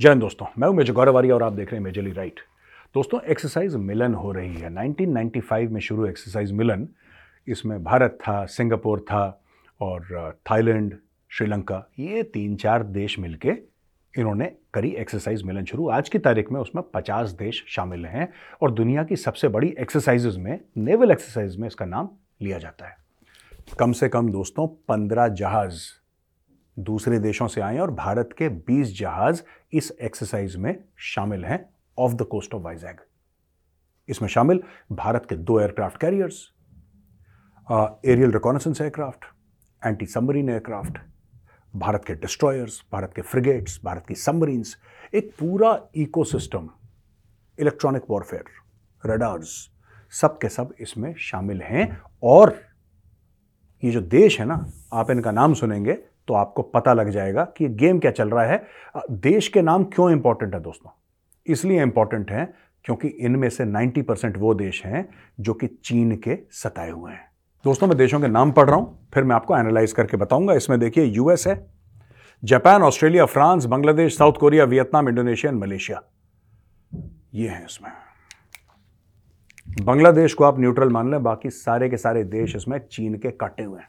जय हिंद दोस्तों, मैं हूँ मेजर गौरवारी और आप देख रहे हैं मेजरली राइट दोस्तों एक्सरसाइज मिलन हो रही है। 1995 में शुरू एक्सरसाइज मिलन। इसमें भारत था, सिंगापुर था और थाईलैंड, श्रीलंका, ये तीन चार देश मिलके इन्होंने करी एक्सरसाइज मिलन शुरू। आज की तारीख में उसमें 50 देश शामिल हैं और दुनिया की सबसे बड़ी एक्सरसाइजेज में नेवल एक्सरसाइज में इसका नाम लिया जाता है। कम से कम दोस्तों 15 जहाज़ दूसरे देशों से आए और भारत के 20 जहाज़ इस एक्सरसाइज में शामिल हैं off the coast of Vizag इसमें शामिल भारत के दो aircraft carriers aerial reconnaissance aircraft anti submarine aircraft Bharat के डिस्ट्रॉयर्स भारत के फ्रिगेट्स भारत की सबमरीन्स एक पूरा इकोसिस्टम इलेक्ट्रॉनिक वॉरफेयर रडार्स सब के सब इसमें शामिल हैं और ये जो देश है ना, आप इनका नाम सुनेंगे तो आपको पता लग जाएगा कि गेम क्या चल रहा है। देश के नाम क्यों इंपॉर्टेंट है दोस्तों? इसलिए इंपॉर्टेंट है क्योंकि इनमें से 90 परसेंट वो देश हैं जो कि चीन के सताए हुए हैं। दोस्तों, मैं देशों के नाम पढ़ रहा हूँ, फिर मैं आपको एनालाइज करके बताऊँगा। इसमें देखिए यूएस है Japan Australia France Bangladesh South Korea Vietnam Indonesia Malaysia ये है इसमें। बांग्लादेश को आप न्यूट्रल मान लें, बाकी सारे के सारे देश इसमें चीन के काटे हुए हैं।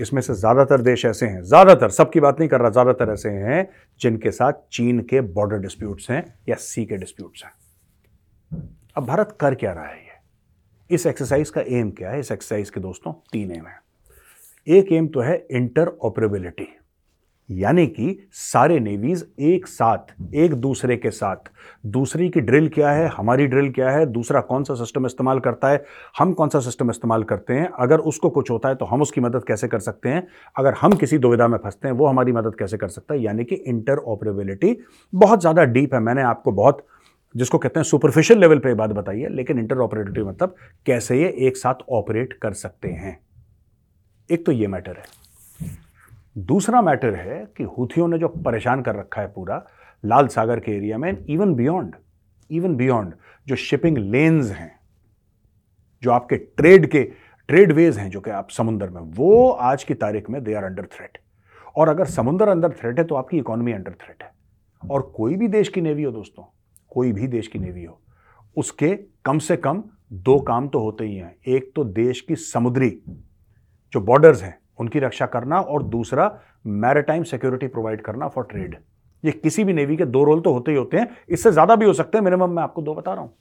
इसमें से ज़्यादातर देश ऐसे हैं, ज़्यादातर, सबकी बात नहीं कर रहा, ज़्यादातर ऐसे हैं जिनके साथ चीन के बॉर्डर डिस्प्यूट्स हैं या सी के डिस्प्यूट्स हैं। अब भारत कर क्या रहा है ये? इस एक्सरसाइज का एम क्या है? इस एक्सरसाइज के दोस्तों, तीन एम है। एक एम तो है इंटर ऑपरेबिलिटी यानी कि सारे नेवीज एक साथ, एक दूसरे के साथ। दूसरी की ड्रिल क्या है? हमारी ड्रिल क्या है? दूसरा कौन सा सिस्टम इस्तेमाल करता है? हम कौन सा सिस्टम इस्तेमाल करते हैं? अगर उसको कुछ होता है तो हम उसकी मदद कैसे कर सकते हैं? अगर हम किसी दुविधा में फंसते हैं, वो हमारी मदद कैसे कर सकता है? यानी कि इंटर ऑपरेबिलिटी बहुत ज़्यादा डीप है। मैंने आपको बहुत, जिसको कहते हैं सुपरफिशियल लेवल पर बात बताई है, लेकिन इंटर ऑपरेबिलिटी मतलब कैसे ये एक साथ ऑपरेट कर सकते हैं? एक तो ये मैटर है। दूसरा मैटर है कि हुथियों ने जो परेशान कर रखा है पूरा, लाल सागर के एरिया में इवन बियॉन्ड इवन बियॉन्ड जो शिपिंग लेन्स हैं, जो आपके ट्रेड के ट्रेड वेज हैं, जो कि आप समुद्र में, वो आज की तारीख में दे आर अंडर थ्रेट और अगर समुंदर अंडर थ्रेट है तो आपकी इकोनॉमी अंडर थ्रेट है. और कोई भी देश की नेवी हो दोस्तों, कोई भी देश की नेवी हो, उसके कम से कम दो काम तो होते ही हैं. एक तो देश की समुद्री, जो बॉर्डर्स हैं उनकी रक्षा करना और दूसरा मैरिटाइम सिक्योरिटी प्रोवाइड करना फॉर ट्रेड ये किसी भी नेवी के दो रोल तो होते ही होते हैं। इससे ज़्यादा भी हो सकते हैं। मिनिमम मैं आपको दो बता रहा हूँ।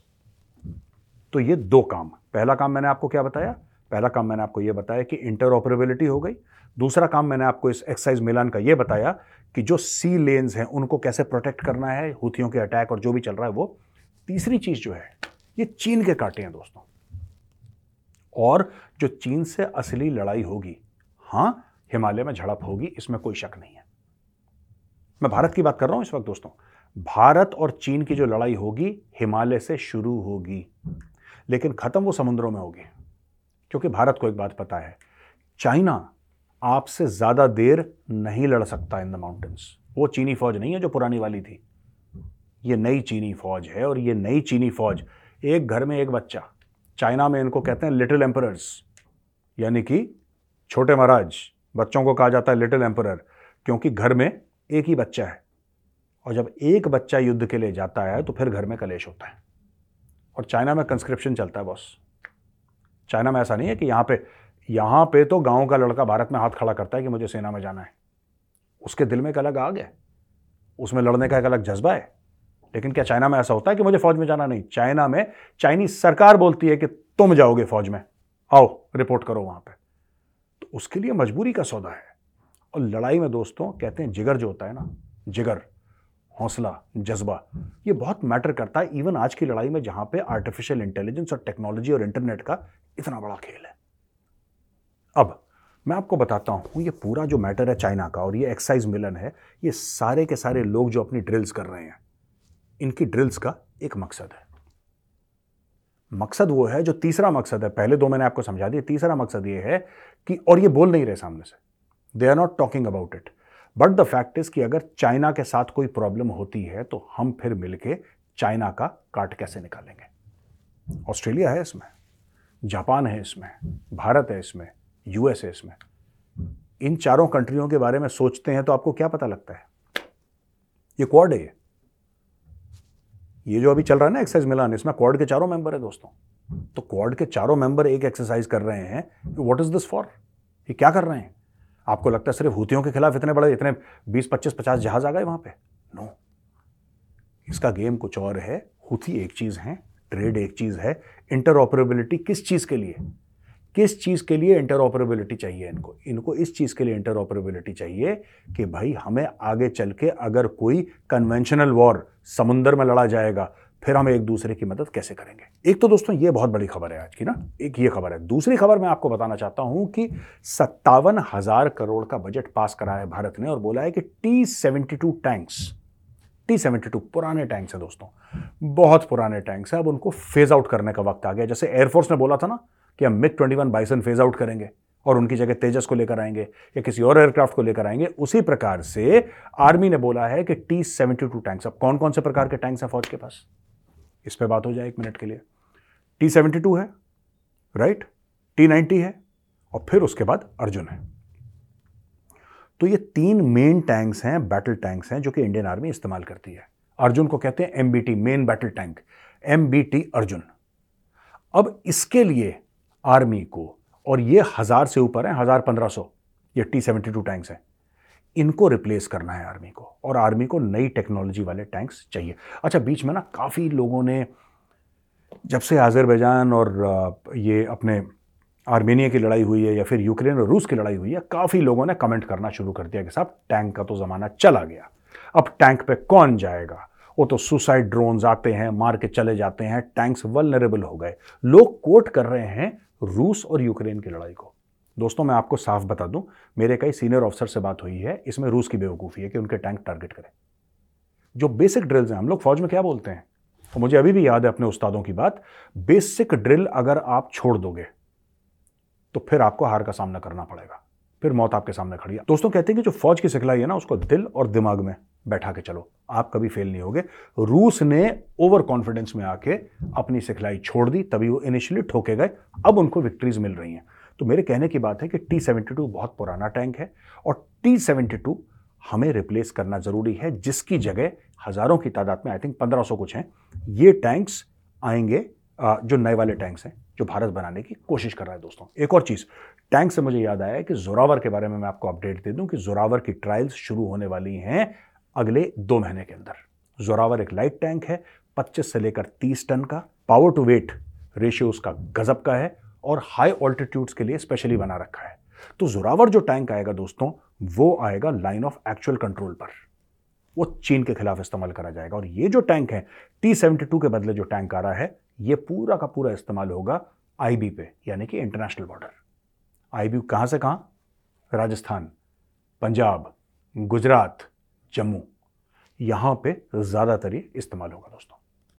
तो ये दो काम। पहला काम मैंने आपको क्या बताया? पहला काम मैंने आपको यह बताया कि इंटर ऑपरेबिलिटी हो गई। दूसरा काम मैंने आपको इस एक्साइज मिलान का यह बताया कि जो सी लेन्स हैं, उनको कैसे प्रोटेक्ट करना है, हुथियों के अटैक और जो भी चल रहा है वो। तीसरी चीज़ जो है, ये चीन के कांटे हैं दोस्तों। और जो चीन से असली लड़ाई होगी हाँ, हिमालय में झड़प होगी, इसमें कोई शक नहीं है। मैं भारत की बात कर रहा हूँ इस वक्त, दोस्तों। भारत और चीन की जो लड़ाई होगी, हिमालय से शुरू होगी। लेकिन खत्म वो समुद्रों में होगी, क्योंकि भारत को एक बात पता है, चाइना आपसे ज़्यादा देर नहीं लड़ सकता इन द माउंटेन्स। वो चीनी फौज नहीं है जो पुरानी वाली थी। ये नई चीनी फौज है और ये नई चीनी फौज, एक घर में एक बच्चा, चाइना में इनको कहते हैं लिटिल एम्परर्स, यानी कि छोटे महाराज, बच्चों को कहा जाता है लिटिल एम्पर क्योंकि घर में एक ही बच्चा है। और जब एक बच्चा युद्ध के लिए जाता है तो फिर घर में कलेश होता है। और चाइना में कंस्क्रिप्शन चलता है बॉस चाइना में ऐसा नहीं है कि यहाँ पे यहाँ पे तो गाँव का लड़का भारत में हाथ खड़ा करता है कि मुझे सेना में जाना है। उसके दिल में एक अलग आग है। उसमें लड़ने का एक अलग जज्बा है। लेकिन क्या चाइना में ऐसा होता है कि मुझे फौज में जाना नहीं? चाइना में चाइनीज़ सरकार बोलती है कि तुम जाओगे फौज में। आओ रिपोर्ट करो वहाँ पे। तो उसके लिए मजबूरी का सौदा है। और लड़ाई में दोस्तों कहते हैं जिगर जो होता है ना, जिगर, हौसला, जज्बा, ये बहुत मैटर करता है इवन आज की लड़ाई में जहाँ पे आर्टिफिशियल इंटेलिजेंस और टेक्नोलॉजी और इंटरनेट का इतना बड़ा खेल है। अब मैं आपको बताता हूँ, ये पूरा जो मैटर है चाइना का और ये एक्साइज मिलन है, ये सारे के सारे लोग जो अपनी ड्रिल्स कर रहे हैं, इनकी ड्रिल्स का एक मकसद है। मकसद वो है, जो तीसरा मकसद है, पहले दो मैंने आपको समझा दिया तीसरा मकसद ये है कि, और ये बोल नहीं रहे सामने से। They are not talking about it but the fact is कि अगर चाइना के साथ कोई प्रॉब्लम होती है तो हम फिर मिलके चाइना का काट कैसे निकालेंगे? ऑस्ट्रेलिया है इसमें, जापान है इसमें, भारत है इसमें यूएस है इसमें। इन चारों कंट्रियों के बारे में सोचते हैं तो आपको क्या पता लगता है? ये क्वाड है ये। ये जो अभी चल रहा है ना एक्सरसाइज मिलान, इसमें क्वाड के चारों मेंबर है दोस्तों। तो क्वाड के चारों मेंबर एक एक्सरसाइज कर रहे हैं व्हाट इज़ दिस फॉर ये क्या कर रहे हैं? आपको लगता है सिर्फ़ हूतियों के खिलाफ इतने बड़े, इतने 20 25 50 जहाज़ आ गए वहाँ पे? नो इसका गेम कुछ और है। हुती एक चीज़ है ट्रेड एक चीज़ है। इंटरऑपरेबिलिटी किस चीज़ के लिए? किस चीज़ के लिए इंटरऑपरेबिलिटी चाहिए इनको? इनको इस चीज़ के लिए इंटरऑपरेबिलिटी चाहिए कि भाई हमें आगे चल के अगर कोई कन्वेंशनल वॉर समुंदर में लड़ा जाएगा, फिर हम एक दूसरे की मदद कैसे करेंगे? एक तो दोस्तों, ये बहुत बड़ी खबर है आज की ना। एक ये खबर है। दूसरी खबर मैं आपको बताना चाहता हूँ कि सत्तावन हज़ार करोड़ का बजट पास कराया है भारत ने और बोला है कि T seventy two tanks T seventy two पुराने टैंक्स है दोस्तों। बहुत पुराने टैंक्स है। अब उनको फ़ेज़ आउट करने का वक्त आ गया। जैसे एयरफोर्स ने बोला था ना कि हम MiG twenty one Bison phase out करेंगे और उनकी जगह तेजस को लेकर आएँगे या किसी और एयरक्राफ्ट को लेकर आएँगे, उसी प्रकार से आर्मी ने बोला है कि टी सेवेंटी टू टैंक्स अब कौन कौन से प्रकार के टैंक्स हैं फौज के पास? इस पर बात हो जाए एक मिनट के लिए। टी सेवेंटी टू है राइट टी नाइन्टी है और फिर उसके बाद अर्जुन है। तो ये तीन मेन टैंक्स हैं बैटल टैंक्स हैं जो कि इंडियन आर्मी इस्तेमाल करती है। अर्जुन को कहते हैं MBT main battle tank MBT Arjun. अब इसके लिए आर्मी को, और ये हज़ार से ऊपर है, हज़ार पंद्रह सौ। ये टी सेवेंटी टू टैंक्स हैं। इनको रिप्लेस करना है आर्मी को, और आर्मी को नई टेक्नोलॉजी वाले टैंक्स चाहिए। अच्छा बीच में ना काफ़ी लोगों ने, जब से आज़रबैजान और ये अपने आर्मेनिया की लड़ाई हुई है, या फिर यूक्रेन और रूस की लड़ाई हुई है, काफ़ी लोगों ने कमेंट करना शुरू कर दिया कि साहब टैंक का तो ज़माना चला गया। अब टैंक पे कौन जाएगा? वो तो सुसाइड ड्रोन्स आते हैं, मार के चले जाते हैं टैंक्स वलनरेबल हो गए। लोग कोट कर रहे हैं रूस और यूक्रेन की लड़ाई को। दोस्तों, मैं आपको साफ़ बता दूँ, मेरे कई सीनियर ऑफिसर से बात हुई है, इसमें रूस की बेवकूफ़ी है कि उनके टैंक टारगेट करें। जो बेसिक ड्रिल्स हैं, हम लोग फौज में क्या बोलते हैं? तो मुझे अभी भी याद है अपने उस्तादों की बात, बेसिक ड्रिल अगर आप छोड़ दोगे तो फिर आपको हार का सामना करना पड़ेगा। फिर मौत आपके सामने खड़ी है। दोस्तों, कहते हैं कि जो फौज की सिखलाई है ना, उसको दिल और दिमाग में बैठा के चलो। आप कभी फेल नहीं होगे। रूस ने ओवर कॉन्फिडेंस में आके अपनी सिखलाई छोड़ दी, तभी वो इनिशियली ठोके गए। अब उनको विक्ट्रीज मिल रही हैं। तो मेरे कहने की बात है कि टी सेवेंटी टू बहुत पुराना टैंक है और टी सेवेंटी टू हमें रिप्लेस करना ज़रूरी है, जिसकी जगह हज़ारों की तादाद में आई थिंक पंद्रह सौ कुछ हैं, ये टैंक्स आएँगे जो नए वाले टैंक्स हैं, जो भारत बनाने की कोशिश कर रहा है दोस्तों। एक और चीज़ टैंक से मुझे याद आया कि जोरावर के बारे में मैं आपको अपडेट दे दूँ कि जोरावर की ट्रायल्स शुरू होने वाली हैं अगले दो महीने के अंदर। जोरावर एक लाइट टैंक है 25 से लेकर 30 टन का। पावर टू वेट रेशियो उसका गजब का है और हाई ऑल्टीट्यूड्स के लिए स्पेशली बना रखा है। तो जोरावर जो टैंक आएगा दोस्तों, वो आएगा लाइन ऑफ़ एक्चुअल कंट्रोल पर। वो चीन के खिलाफ इस्तेमाल करा जाएगा और ये जो टैंक है टी सेवेंटी टू के बदले जो टैंक आ रहा है, ये पूरा का पूरा इस्तेमाल होगा आईबी पे, यानी कि इंटरनेशनल बॉर्डर आईबी कहाँ से कहाँ? राजस्थान, पंजाब, गुजरात जम्मू। यहाँ पे ज़्यादातर ये इस्तेमाल होगा दोस्तों।